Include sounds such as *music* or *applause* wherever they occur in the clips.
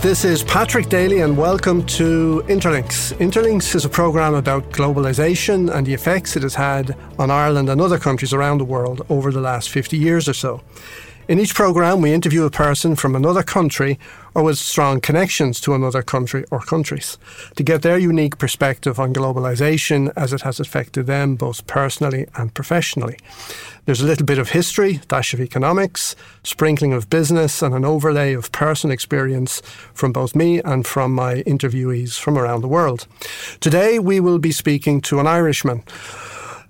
This is Patrick Daly, and welcome to Interlinks. Interlinks is a programme about globalisation and the effects it has had on Ireland and other countries around the world over the last 50 years or so. In each programme, we interview a person from another country or with strong connections to another country or countries to get their unique perspective on globalisation as it has affected them both personally and professionally. There's a little bit of history, dash of economics, sprinkling of business, and an overlay of personal experience from both me and from my interviewees from around the world. Today, we will be speaking to an Irishman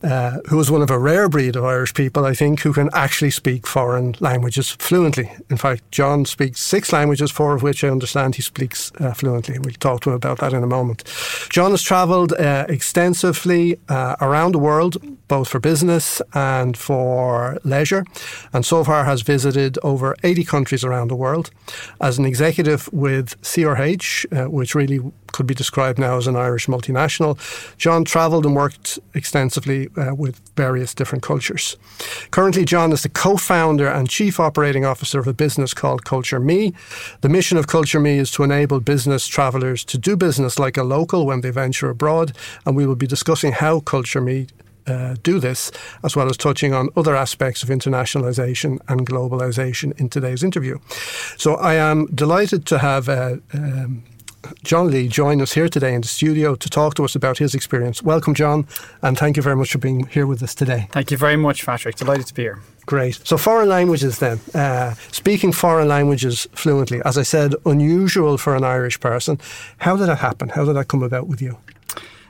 uh, who is one of a rare breed of Irish people, I think, who can actually speak foreign languages fluently. In fact, John speaks six languages, four of which I understand he speaks uh, fluently. We'll talk to him about that in a moment. John has travelled uh, extensively uh, around the world, both for business and for leisure, and so far has visited over 80 countries around the world. As an executive with CRH, uh, which really could be described now as an Irish multinational. John travelled and worked extensively uh, with various different cultures. Currently, John is the co founder and chief operating officer of a business called Culture Me. The mission of Culture Me is to enable business travellers to do business like a local when they venture abroad, and we will be discussing how Culture Me uh, do this, as well as touching on other aspects of internationalization and globalization in today's interview. So I am delighted to have uh, um, John Lee join us here today in the studio to talk to us about his experience. Welcome, John, and thank you very much for being here with us today. Thank you very much, Patrick. Delighted to be here. Great. So, foreign languages then. Uh, speaking foreign languages fluently, as I said, unusual for an Irish person. How did that happen? How did that come about with you?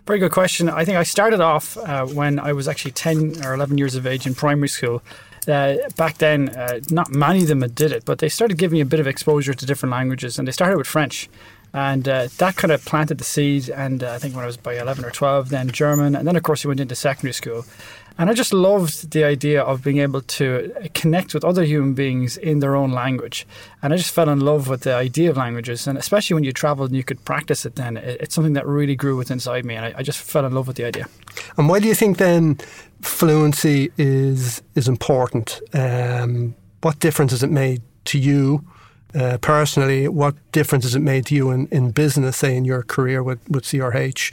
Very good question. I think I started off uh, when I was actually 10 or 11 years of age in primary school. Uh, back then, uh, not many of them did it, but they started giving me a bit of exposure to different languages, and they started with French. And uh, that kind of planted the seed. And uh, I think when I was by 11 or 12, then German. And then, of course, we went into secondary school. And I just loved the idea of being able to connect with other human beings in their own language. And I just fell in love with the idea of languages. And especially when you traveled and you could practice it, then it's something that really grew within inside me. And I, I just fell in love with the idea. And why do you think then fluency is, is important? Um, what difference has it made to you? Uh, personally, what difference has it made to you in, in business, say in your career with, with CRH,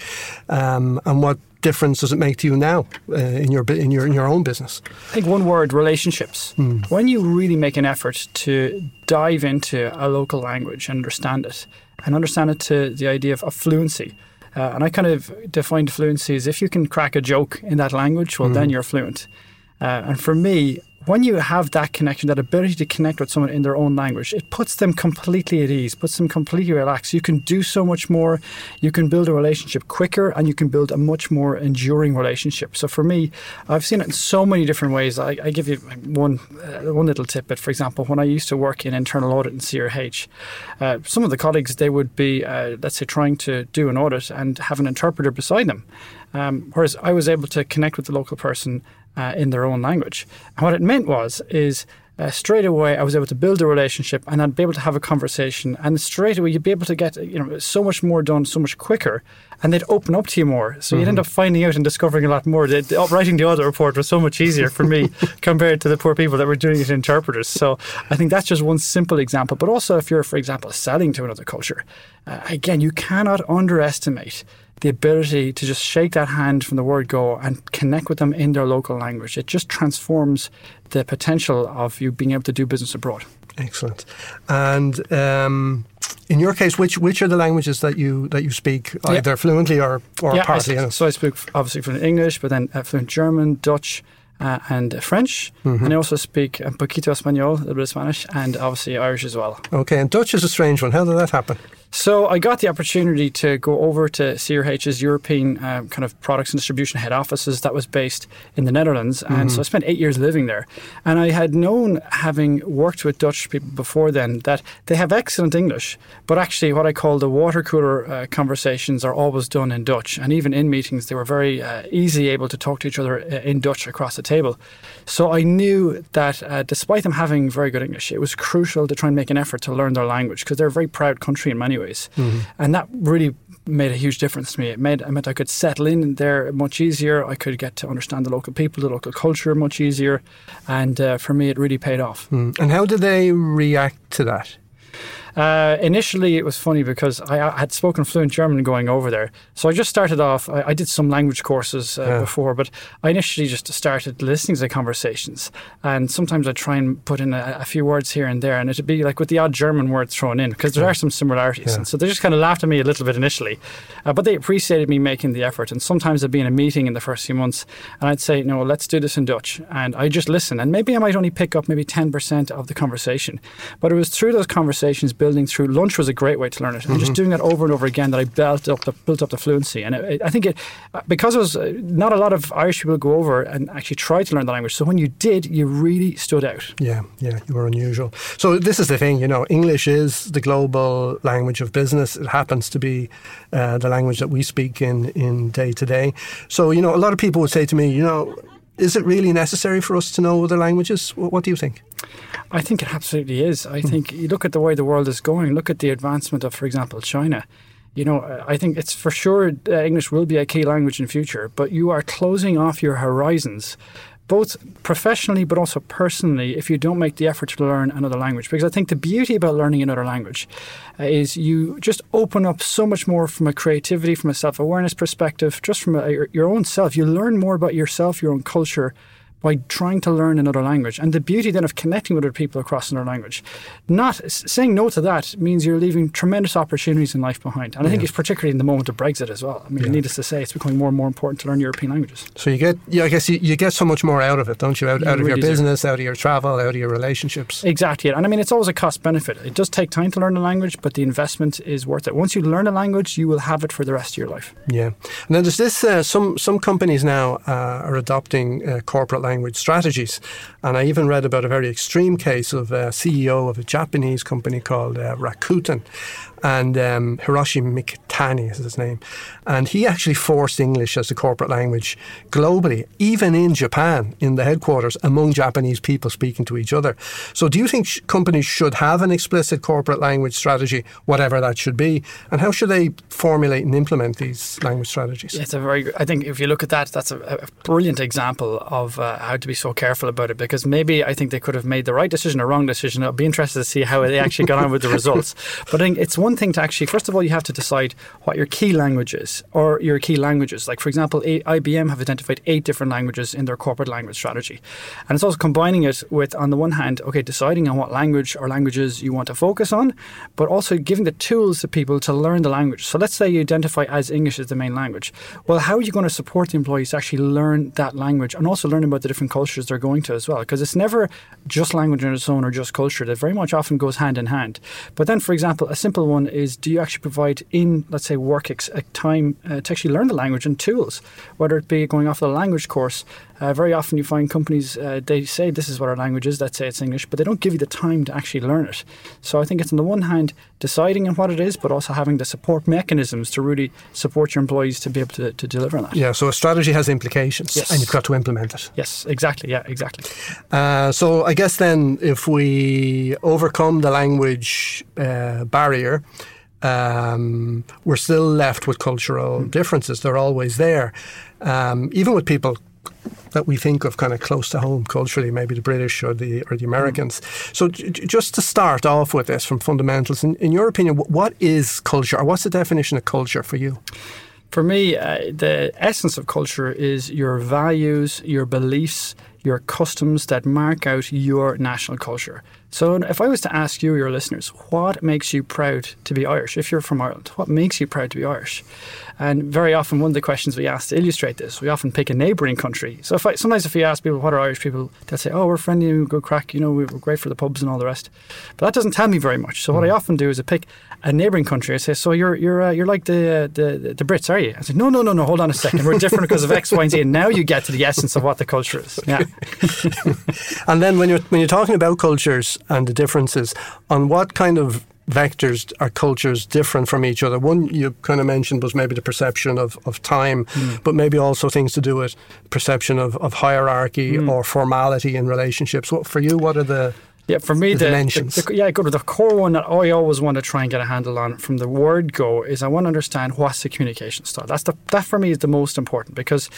um, and what difference does it make to you now uh, in your in your in your own business? I think one word: relationships. Hmm. When you really make an effort to dive into a local language and understand it, and understand it to the idea of, of fluency. Uh, and I kind of define fluency as if you can crack a joke in that language, well, then hmm. you're fluent. Uh, and for me, when you have that connection, that ability to connect with someone in their own language, it puts them completely at ease, puts them completely relaxed. You can do so much more. You can build a relationship quicker and you can build a much more enduring relationship. So for me, I've seen it in so many different ways. I, I give you one uh, one little tidbit. For example, when I used to work in internal audit in CRH, uh, some of the colleagues, they would be, uh, let's say, trying to do an audit and have an interpreter beside them. Um, whereas I was able to connect with the local person uh, in their own language. And what it meant was is uh, straight away I was able to build a relationship and I'd be able to have a conversation. And straight away you'd be able to get you know so much more done so much quicker and they'd open up to you more. So mm-hmm. you'd end up finding out and discovering a lot more. The, the, writing the audit report was so much easier for me *laughs* compared to the poor people that were doing it interpreters. So I think that's just one simple example. But also if you're for example selling to another culture uh, again you cannot underestimate the ability to just shake that hand from the word go and connect with them in their local language. It just transforms the potential of you being able to do business abroad. Excellent. And um, in your case, which which are the languages that you that you speak either yeah. fluently or or yeah, partly? I, so I speak obviously fluent English, but then uh, fluent German, Dutch, uh, and French, mm-hmm. and I also speak un poquito español, a little bit of Spanish, and obviously Irish as well. Okay, and Dutch is a strange one. How did that happen? So I got the opportunity to go over to CRH's European uh, kind of products and distribution head offices that was based in the Netherlands, and mm-hmm. so I spent eight years living there. And I had known, having worked with Dutch people before then, that they have excellent English, but actually what I call the water cooler uh, conversations are always done in Dutch, and even in meetings they were very uh, easy able to talk to each other uh, in Dutch across the table. So I knew that uh, despite them having very good English, it was crucial to try and make an effort to learn their language because they're a very proud country in many ways ways. Mm-hmm. And that really made a huge difference to me. It made I meant I could settle in there much easier. I could get to understand the local people, the local culture much easier, and uh, for me, it really paid off. Mm. And how did they react to that? Uh, initially, it was funny because I, I, had spoken fluent German going over there. So I just started off, I, I did some language courses uh, yeah. before, but I initially just started listening to the conversations. And sometimes I'd try and put in a, a, few words here and there, and it'd be like with the odd German words thrown in, because there yeah. are some similarities. Yeah. And so they just kind of laughed at me a little bit initially. Uh, but they appreciated me making the effort. And sometimes I'd be in a meeting in the first few months, and I'd say, no, let's do this in Dutch. And I just listen. And maybe I might only pick up maybe 10% of the conversation. But it was through those conversations, building through lunch was a great way to learn it. And mm-hmm. just doing that over and over again that I built up the, built up the fluency. And it, I think it, because it was uh, not a lot of Irish people go over and actually try to learn the language. So when you did, you really stood out. Yeah, yeah, you were unusual. So this is the thing, you know, English is the global language of business. It happens to be uh, the language that we speak in in day to day. So you know, a lot of people would say to me, you know, is it really necessary for us to know other languages? What do you think? I think it absolutely is. I hmm. think you look at the way the world is going, look at the advancement of, for example, China. You know, I think it's for sure uh, English will be a key language in future, but you are closing off your horizons both professionally but also personally if you don't make the effort to learn another language. Because I think the beauty about learning another language uh, is you just open up so much more from a creativity, from a self awareness perspective, just from a, your own self. You learn more about yourself, your own culture, by trying to learn another language. And the beauty then of connecting with other people across another language. Not saying no to that means you're leaving tremendous opportunities in life behind. And yeah. I think it's particularly in the moment of Brexit as well. I mean, yeah. needless to say, it's becoming more and more important to learn European languages. So you get, yeah, I guess you, you get so much more out of it, don't you? Out, you out of really your business, do. out of your travel, out of your relationships. Exactly. And I mean, it's always a cost benefit. It does take time to learn a language, but the investment is worth it. Once you learn a language, you will have it for the rest of your life. Yeah. And then there's this, uh, some, some companies now uh, are adopting uh, corporate language strategies. And I even read about a very extreme case of a CEO of a Japanese company called uh, Rakuten and um, Hiroshi Mikitani is his name. And he actually forced English as the corporate language globally, even in Japan, in the headquarters, among Japanese people speaking to each other. So, do you think sh- companies should have an explicit corporate language strategy, whatever that should be? And how should they formulate and implement these language strategies? It's a very, I think if you look at that, that's a, a brilliant example of uh, how to be so careful about it because maybe I think they could have made the right decision or wrong decision. I'd be interested to see how they actually got on with the results. *laughs* But I think it's one thing to actually, first of all, you have to decide what your key language is or your key languages. Like, for example, IBM have identified eight different languages in their corporate language strategy. And it's also combining it with, on the one hand, okay, deciding on what language or languages you want to focus on, but also giving the tools to people to learn the language. So let's say you identify as English as the main language. Well, how are you going to support the employees to actually learn that language and also learn about the different cultures they're going to as well? Because it's never just language on its own or just culture. That very much often goes hand in hand. But then, for example, a simple one is do you actually provide in, let's say, work ex- time uh, to actually learn the language and tools, whether it be going off the language course uh, very often you find companies, uh, they say this is what our language is, let's say it's English, but they don't give you the time to actually learn it. So I think it's on the one hand deciding on what it is, but also having the support mechanisms to really support your employees to be able to, to deliver on that. Yeah, so a strategy has implications yes. and you've got to implement it. Yes, exactly. Yeah, exactly. Uh, so I guess then if we overcome the language uh, barrier, um, we're still left with cultural mm. differences. They're always there. Um, even with people that we think of kind of close to home culturally, maybe the British or the or the Americans. Mm. So j- just to start off with this from fundamentals, in, in your opinion, what is culture, or what's the definition of culture for you? For me, uh, the essence of culture is your values, your beliefs, your customs that mark out your national culture. So, if I was to ask you, your listeners, what makes you proud to be Irish? If you're from Ireland, what makes you proud to be Irish? And very often, one of the questions we ask to illustrate this, we often pick a neighbouring country. So, if I, sometimes if you ask people what are Irish people, they'll say, "Oh, we're friendly, we good crack, you know, we're great for the pubs and all the rest." But that doesn't tell me very much. So, what I mm. often do is I pick a neighbouring country. I say, "So you're you're uh, you're like the, the the Brits, are you?" I say, "No, no, no, no. Hold on a second. We're different because of X, Y, and Z." And now you get to the essence of what the culture is. Yeah. *laughs* and then when you're when you're talking about cultures and the differences, on what kind of vectors are cultures different from each other. One you kind of mentioned was maybe the perception of, of time, mm. but maybe also things to do with perception of, of hierarchy mm. or formality in relationships. What for you? What are the Yeah, for me, the, the, the- the- yeah, good. The core one that I always want to try and get a handle on from the word go is I want to understand what's the communication style. That's the that for me is the most important because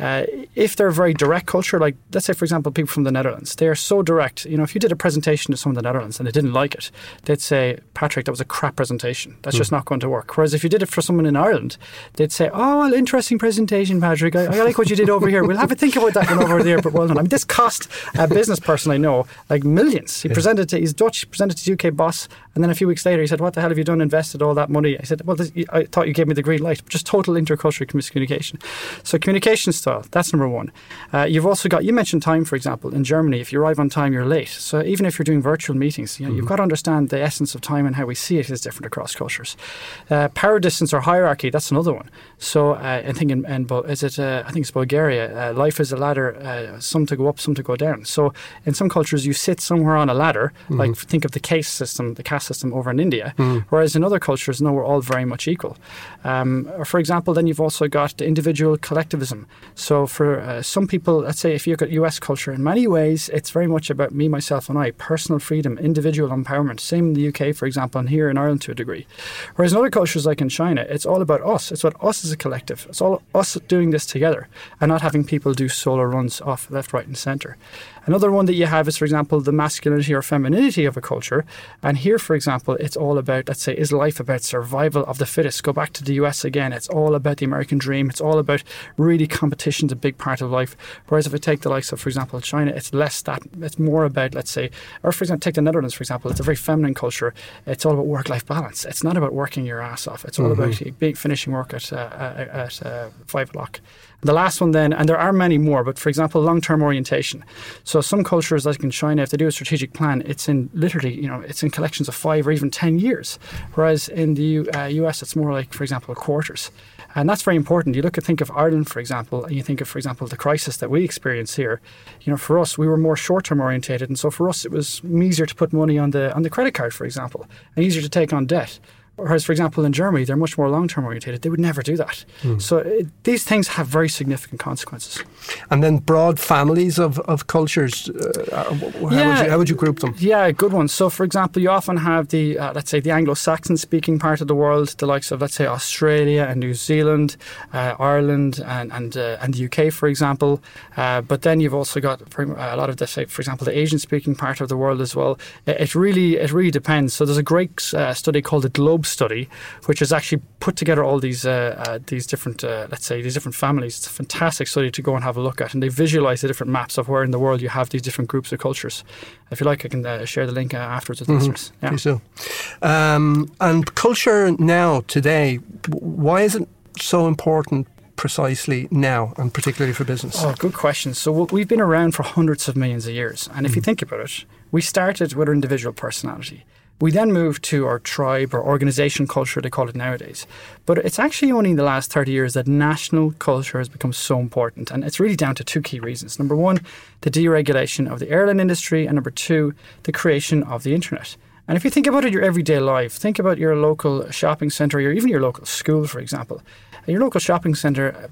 uh, if they're a very direct culture, like let's say for example, people from the Netherlands, they are so direct. You know, if you did a presentation to someone in the Netherlands and they didn't like it, they'd say, Patrick, that was a crap presentation. That's just not going to work. Whereas if you did it for someone in Ireland, they'd say, Oh, well, interesting presentation, Patrick. I, I like what you did over here. We'll have a think about that one over there. But well done. I mean, this cost a business person I know like millions. He presented to he's Dutch, presented to his UK boss, and then a few weeks later he said, "What the hell have you done? Invested all that money?" I said, "Well, this, I thought you gave me the green light." Just total intercultural miscommunication. So communication style, that's number one. Uh, you've also got you mentioned time, for example, in Germany. If you arrive on time, you're late. So even if you're doing virtual meetings, you know, you've got to understand the essence of time and how we see it is different across cultures. Uh, power distance or hierarchy, that's another one. So uh, I think in, in is it uh, I think it's Bulgaria. Uh, life is a ladder, uh, some to go up, some to go down. So in some cultures, you sit somewhere on a ladder, like think of the caste system, the caste system over in India. Whereas in other cultures, no, we're all very much equal. Um, or for example, then you've also got the individual collectivism. So for uh, some people, let's say if you look at US culture, in many ways, it's very much about me, myself, and I, personal freedom, individual empowerment. Same in the UK, for example, and here in Ireland to a degree. Whereas in other cultures, like in China, it's all about us. It's about us as a collective. It's all us doing this together and not having people do solo runs off left, right, and centre. Another one that you have is, for example, the masculinity or femininity of a culture. And here, for example, it's all about, let's say, is life about survival of the fittest? Go back to the US again. It's all about the American dream. It's all about really competition's a big part of life. Whereas if I take the likes of, for example, China, it's less that. It's more about, let's say, or for example, take the Netherlands, for example. It's a very feminine culture. It's all about work-life balance. It's not about working your ass off. It's all about being, finishing work at uh, at uh, five o'clock. The last one, then, and there are many more, but for example, long-term orientation. So some cultures, like in China, if they do a strategic plan, it's in literally, you know, it's in collections of five or even ten years. Whereas in the U, uh, US, it's more like, for example, quarters. And that's very important. You look at think of Ireland, for example, and you think of, for example, the crisis that we experience here. You know, for us, we were more short-term orientated, and so for us, it was easier to put money on the on the credit card, for example, and easier to take on debt. Whereas, for example, in Germany, they're much more long term orientated. They would never do that. So it, these things have very significant consequences. and then broad families of, of cultures. Uh, how, would Yeah. you, how would you group them? Yeah, good one. So, for example, you often have the, uh, let's say, the Anglo Saxon speaking part of the world, the likes of, let's say, Australia and New Zealand, uh, Ireland, and, and, uh, and the UK, for example. Uh, but then you've also got a lot of, the, say, for example, the Asian speaking part of the world as well. It, it really it really depends. So, there's a great uh, study called the Globe Study, which has actually put together all these, uh, uh, these different, uh, let's say, these different families. It's a fantastic study to go and have a look at. And they visualize the different maps of where in the world you have these different groups of cultures. If you like, I can uh, share the link uh, afterwards with listeners. Yeah. Do. Um, and culture now, today, why is it so important precisely now, and particularly for business? Oh, good question. So we've been around for hundreds of millions of years, and if you think about it, we started with our individual personality. We then moved to our tribe or organization culture, they call it nowadays. But it's actually only in the last 30 years that national culture has become so important. And it's really down to two key reasons. Number one, the deregulation of the airline industry, and number two, the creation of the internet. And if you think about it in your everyday life, think about your local shopping centre or even your local school, for example. Your local shopping centre, uh,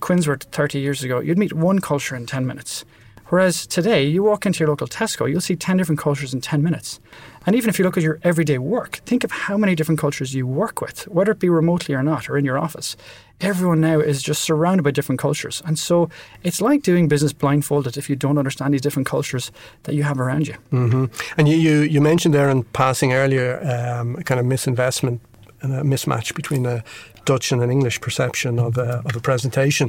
Quinsworth 30 years ago, you'd meet one culture in 10 minutes. Whereas today, you walk into your local Tesco, you'll see 10 different cultures in 10 minutes. And even if you look at your everyday work, think of how many different cultures you work with, whether it be remotely or not, or in your office. Everyone now is just surrounded by different cultures. And so it's like doing business blindfolded if you don't understand these different cultures that you have around you. hmm And you, you, you mentioned there in passing earlier um, kind of misinvestment a mismatch between a Dutch and an English perception of a, of a presentation.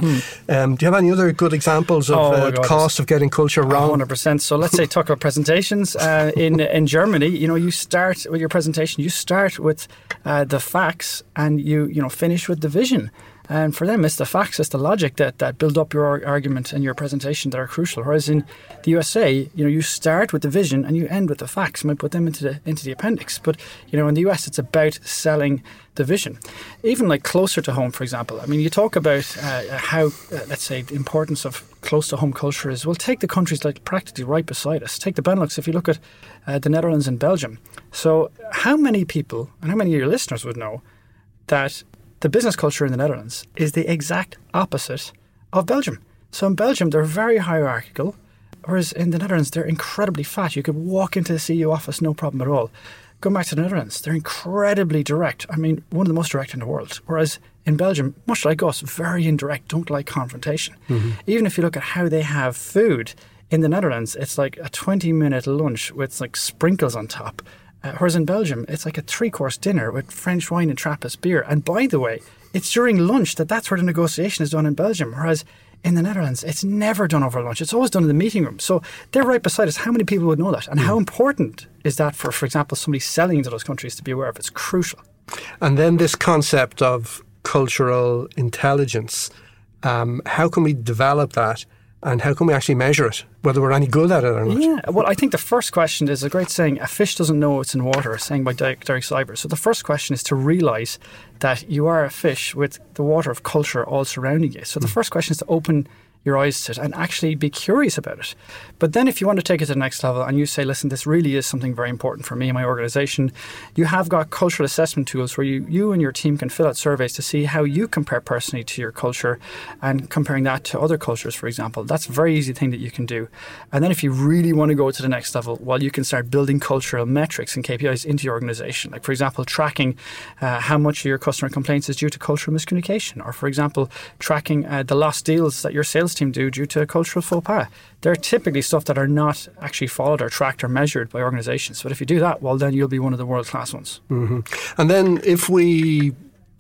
Um, do you have any other good examples of Hmm. Oh uh, God. cost of getting culture wrong? Hundred percent. So let's say *laughs* talk about presentations uh, in in Germany. You know, you start with your presentation. You start with uh, the facts, and you you know finish with the vision. And for them, it's the facts, it's the logic that, that build up your argument and your presentation that are crucial. Whereas in the USA, you know, you start with the vision and you end with the facts. You might put them into the into the appendix. But you know, in the US, it's about selling the vision. Even like closer to home, for example. I mean, you talk about uh, how, uh, let's say, the importance of close to home culture is. Well, take the countries like practically right beside us. Take the Benelux. If you look at uh, the Netherlands and Belgium. So, how many people and how many of your listeners would know that the business culture in the Netherlands is the exact opposite of Belgium? So, in Belgium, they're very hierarchical. Whereas in the Netherlands, they're incredibly flat. You could walk into the CEO office, no problem at all. Going back to the Netherlands, they're incredibly direct. I mean, one of the most direct in the world. Whereas in Belgium, much like us, very indirect, don't like confrontation. Mm-hmm. Even if you look at how they have food in the Netherlands, it's like a 20 minute lunch with like sprinkles on top. Uh, whereas in Belgium, it's like a three course dinner with French wine and Trappist beer. And by the way, it's during lunch that that's where the negotiation is done in Belgium. Whereas in the Netherlands, it's never done over lunch. It's always done in the meeting room. So they're right beside us. How many people would know that? And mm. how important is that for, for example, somebody selling into those countries to be aware of? It's crucial. And then this concept of cultural intelligence. Um, how can we develop that and how can we actually measure it, whether we're any good at it or not? Yeah, well, I think the first question is a great saying a fish doesn't know it's in water, a saying by Derek Sivers. So the first question is to realize that you are a fish with the water of culture all surrounding you. So the mm. first question is to open your eyes to it and actually be curious about it. But then, if you want to take it to the next level and you say, listen, this really is something very important for me and my organization, you have got cultural assessment tools where you, you and your team can fill out surveys to see how you compare personally to your culture and comparing that to other cultures, for example. That's a very easy thing that you can do. And then, if you really want to go to the next level, well, you can start building cultural metrics and KPIs into your organization. Like, for example, tracking uh, how much of your customer complaints is due to cultural miscommunication, or, for example, tracking uh, the lost deals that your sales team do due to a cultural faux pas. They're typically stuff that are not actually followed or tracked or measured by organizations. But if you do that, well, then you'll be one of the world class ones. Mm-hmm. And then if we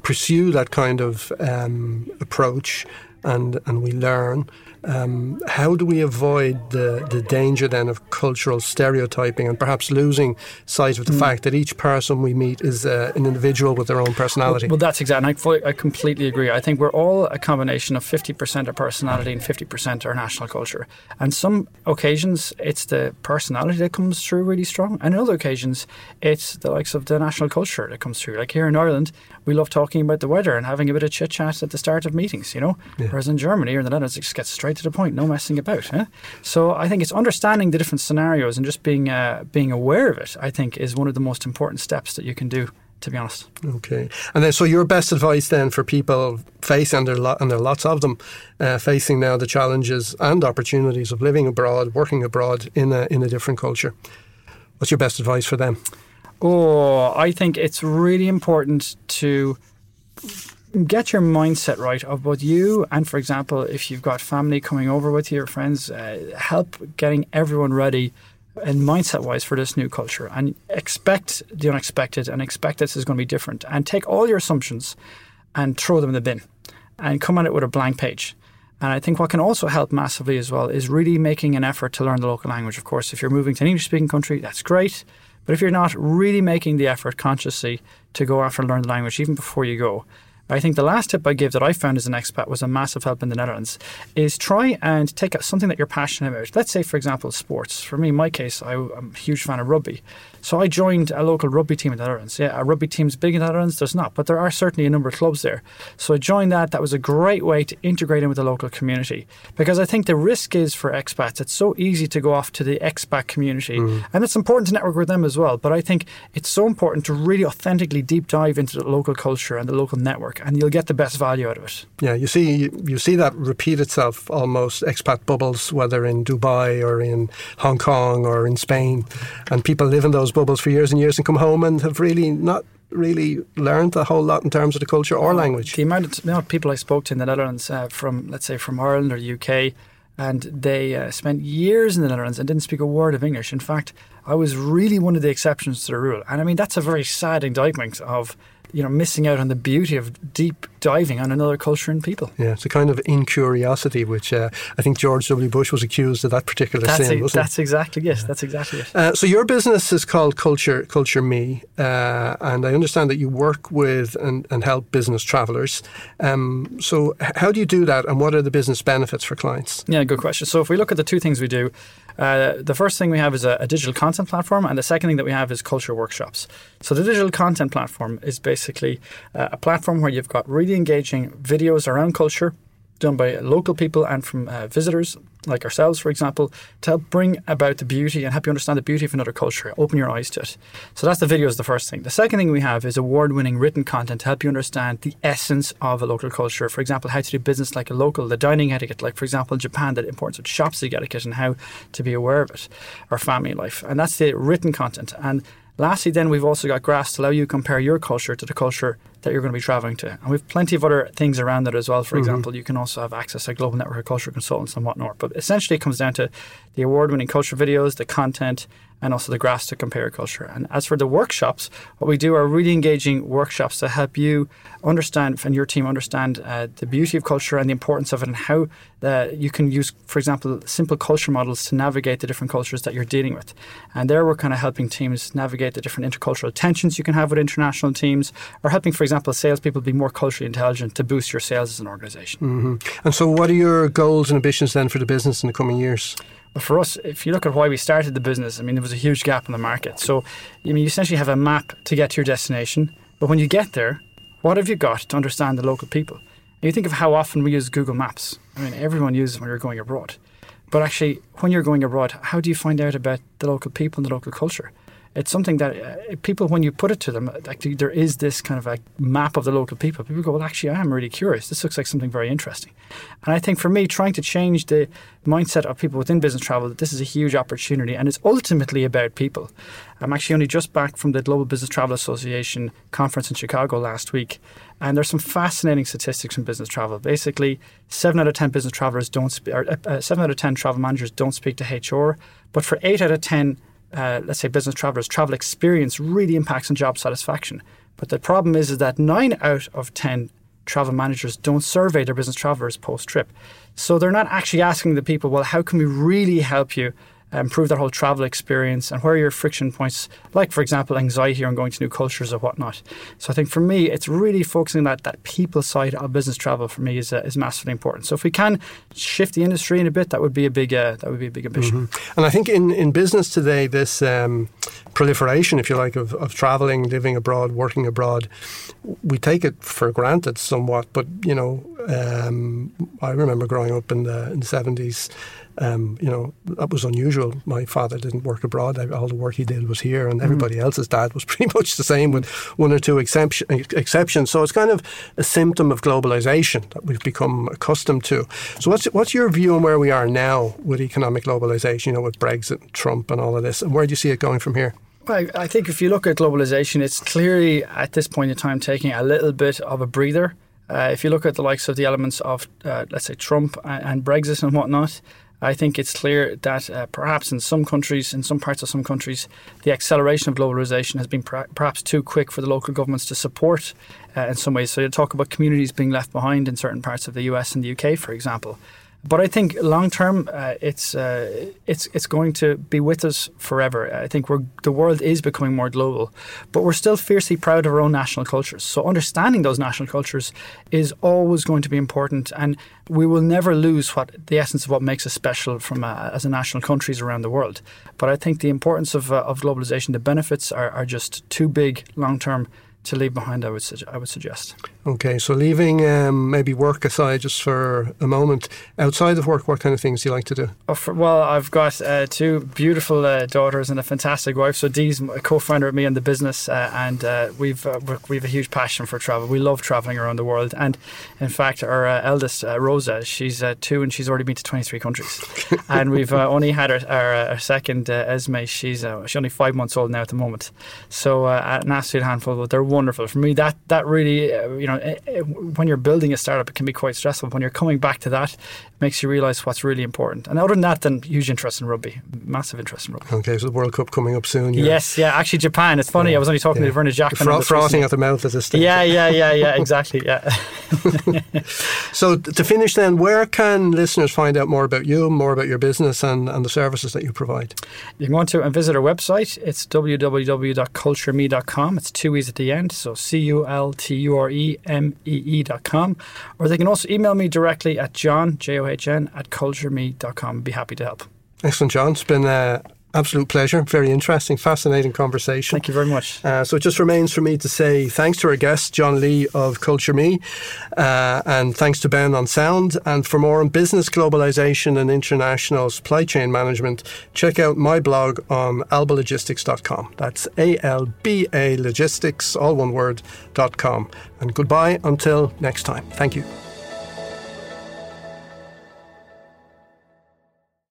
pursue that kind of um, approach and, and we learn, um, how do we avoid the, the danger then of cultural stereotyping and perhaps losing sight of the mm. fact that each person we meet is uh, an individual with their own personality? Well, well that's exactly. I, fully, I completely agree. I think we're all a combination of 50% our personality and 50% our national culture. And some occasions it's the personality that comes through really strong, and in other occasions it's the likes of the national culture that comes through. Like here in Ireland, we love talking about the weather and having a bit of chit chat at the start of meetings, you know. Yeah. Whereas in Germany or in the Netherlands, it just gets straight to the point, no messing about. Eh? So I think it's understanding the different scenarios and just being uh, being aware of it. I think is one of the most important steps that you can do. To be honest. Okay, and then so your best advice then for people facing and there lo- and there are lots of them uh, facing now the challenges and opportunities of living abroad, working abroad in a in a different culture. What's your best advice for them? Oh, I think it's really important to get your mindset right of both you and, for example, if you've got family coming over with you or friends, uh, help getting everyone ready and mindset wise for this new culture and expect the unexpected and expect this is going to be different and take all your assumptions and throw them in the bin and come at it with a blank page. And I think what can also help massively as well is really making an effort to learn the local language. Of course, if you're moving to an English speaking country, that's great. But if you're not really making the effort consciously to go after and learn the language even before you go, I think the last tip I give that I found as an expat was a massive help in the Netherlands is try and take something that you're passionate about. Let's say, for example, sports. For me, in my case, I, am a huge fan of rugby. So I joined a local rugby team in the Netherlands. Yeah, a rugby team's big in the Netherlands. There's not, but there are certainly a number of clubs there. So I joined that. That was a great way to integrate in with the local community because I think the risk is for expats. It's so easy to go off to the expat community, mm. and it's important to network with them as well. But I think it's so important to really authentically deep dive into the local culture and the local network, and you'll get the best value out of it. Yeah, you see, you see that repeat itself almost expat bubbles, whether in Dubai or in Hong Kong or in Spain, and people live in those bubbles for years and years and come home and have really not really learned a whole lot in terms of the culture or language. The amount of you know, people I spoke to in the Netherlands uh, from, let's say, from Ireland or UK, and they uh, spent years in the Netherlands and didn't speak a word of English. In fact, I was really one of the exceptions to the rule. And I mean, that's a very sad indictment of you know missing out on the beauty of deep diving on another culture and people. Yeah, it's a kind of incuriosity, which uh, I think George W. Bush was accused of that particular that's sin. That's exactly yes, that's exactly it. Uh, so your business is called Culture Culture Me, uh, and I understand that you work with and, and help business travelers. Um, so how do you do that, and what are the business benefits for clients? Yeah, good question. So if we look at the two things we do. Uh, the first thing we have is a, a, digital content platform, and the second thing that we have is culture workshops. So the digital content platform is basically uh, a platform where you've got really engaging videos around culture done by local people and from uh, visitors like ourselves, for example, to help bring about the beauty and help you understand the beauty of another culture, open your eyes to it. So that's the video is the first thing. The second thing we have is award-winning written content to help you understand the essence of a local culture. For example, how to do business like a local, the dining etiquette, like for example Japan, the importance of shop etiquette and how to be aware of it, or family life. And that's the written content. And Lastly, then we've also got graphs to allow you to compare your culture to the culture that you're going to be traveling to. And we've plenty of other things around that as well. For mm-hmm. example, you can also have access to global network of culture consultants and whatnot. But essentially, it comes down to the award winning culture videos, the content, and also the graphs to compare culture. And as for the workshops, what we do are really engaging workshops to help you understand and your team understand uh, the beauty of culture and the importance of it and how uh, you can use, for example, simple culture models to navigate the different cultures that you're dealing with. And there we're kind of helping teams navigate the different intercultural tensions you can have with international teams or helping, for example, salespeople be more culturally intelligent to boost your sales as an organization. Mm-hmm. And so what are your goals and ambitions then for the business in the coming years? But for us, if you look at why we started the business, I mean, there was a huge gap in the market. So, I mean, you essentially have a map to get to your destination. But when you get there, what have you got to understand the local people? And you think of how often we use Google Maps. I mean, everyone uses when you're going abroad. But actually, when you're going abroad, how do you find out about the local people and the local culture? It's something that uh, people, when you put it to them, like there is this kind of a map of the local people. People go, well, actually, I am really curious. This looks like something very interesting. And I think for me, trying to change the mindset of people within business travel, that this is a huge opportunity and it's ultimately about people. I'm actually only just back from the Global Business Travel Association conference in Chicago last week. And there's some fascinating statistics from business travel. Basically, seven out of 10 business travelers don't speak, or uh, seven out of 10 travel managers don't speak to HR. But for eight out of 10 uh, let's say business travelers, travel experience really impacts on job satisfaction. But the problem is, is that nine out of 10 travel managers don't survey their business travelers post trip. So they're not actually asking the people, well, how can we really help you improve their whole travel experience and where are your friction points, like, for example, anxiety on going to new cultures or whatnot. So I think for me, it's really focusing on that, that people side of business travel for me is, uh, is massively important. So if we can shift the industry in a bit, that would be a big, uh, that would be a big ambition. Mm-hmm. And I think in, in business today, this um, proliferation, if you like, of, of traveling, living abroad, working abroad, we take it for granted somewhat. But, you know, um, I remember growing up in the, in the 70s um, you know, that was unusual. My father didn't work abroad. All the work he did was here, and everybody mm. else's dad was *laughs* pretty much the same, with one or two exception, exceptions. So it's kind of a symptom of globalization that we've become accustomed to. So what's what's your view on where we are now with economic globalization? You know, with Brexit, and Trump, and all of this, and where do you see it going from here? Well, I think if you look at globalization, it's clearly at this point in time taking a little bit of a breather. Uh, if you look at the likes of the elements of, uh, let's say, Trump and, and Brexit and whatnot, I think it's clear that uh, perhaps in some countries, in some parts of some countries, the acceleration of globalization has been per- perhaps too quick for the local governments to support uh, in some ways. So you talk about communities being left behind in certain parts of the US and the UK, for example. But I think long term, uh, it's uh, it's it's going to be with us forever. I think we're, the world is becoming more global, but we're still fiercely proud of our own national cultures. So understanding those national cultures is always going to be important, and we will never lose what the essence of what makes us special from uh, as a national countries around the world. But I think the importance of uh, of globalization, the benefits are, are just too big long term to leave behind, I would, su- I would suggest. Okay, so leaving um, maybe work aside just for a moment, outside of work, what kind of things do you like to do? Oh, for, well, I've got uh, two beautiful uh, daughters and a fantastic wife. So Dee's a co-founder of me in the business, uh, and uh, we've uh, we've a huge passion for travel. We love traveling around the world, and in fact, our uh, eldest Rosa, she's two, and she's already been to 23 countries. *laughs* and we've only had our, our, our second Esme. She's she's only five months old now at the moment. So an absolute handful, but they're wonderful. For me, that that really, uh, you know, eh, eh, when you're building a startup, it can be quite stressful. When you're coming back to that, it makes you realise what's really important. And other than that, then huge interest in rugby, massive interest in rugby. Okay, so the World Cup coming up soon. Yes, yeah, actually Japan. It's funny. Yeah, I was only talking yeah. to Werner Jackman. Fro- frothing at the mouth at this stage. Yeah, yeah, yeah, yeah, *laughs* exactly. Yeah. *laughs* so to finish, then, where can listeners find out more about you, more about your business, and, and the services that you provide? You can go on to and visit our website. It's www.culturemee.com. It's two e's at the end so C U L T U R E M E E dot com. Or they can also email me directly at john, J O H N, at culturemee.com. Be happy to help. Excellent, John. It's been uh, absolute pleasure. Very interesting, fascinating conversation. Thank you very much. Uh, so it just remains for me to say thanks to our guest, John Lee of Culture Me, uh, and thanks to Ben on sound. And for more on business globalization and international supply chain management, check out my blog on albalogistics.com. That's A L B A logistics, all one word, dot com. And goodbye until next time. Thank you.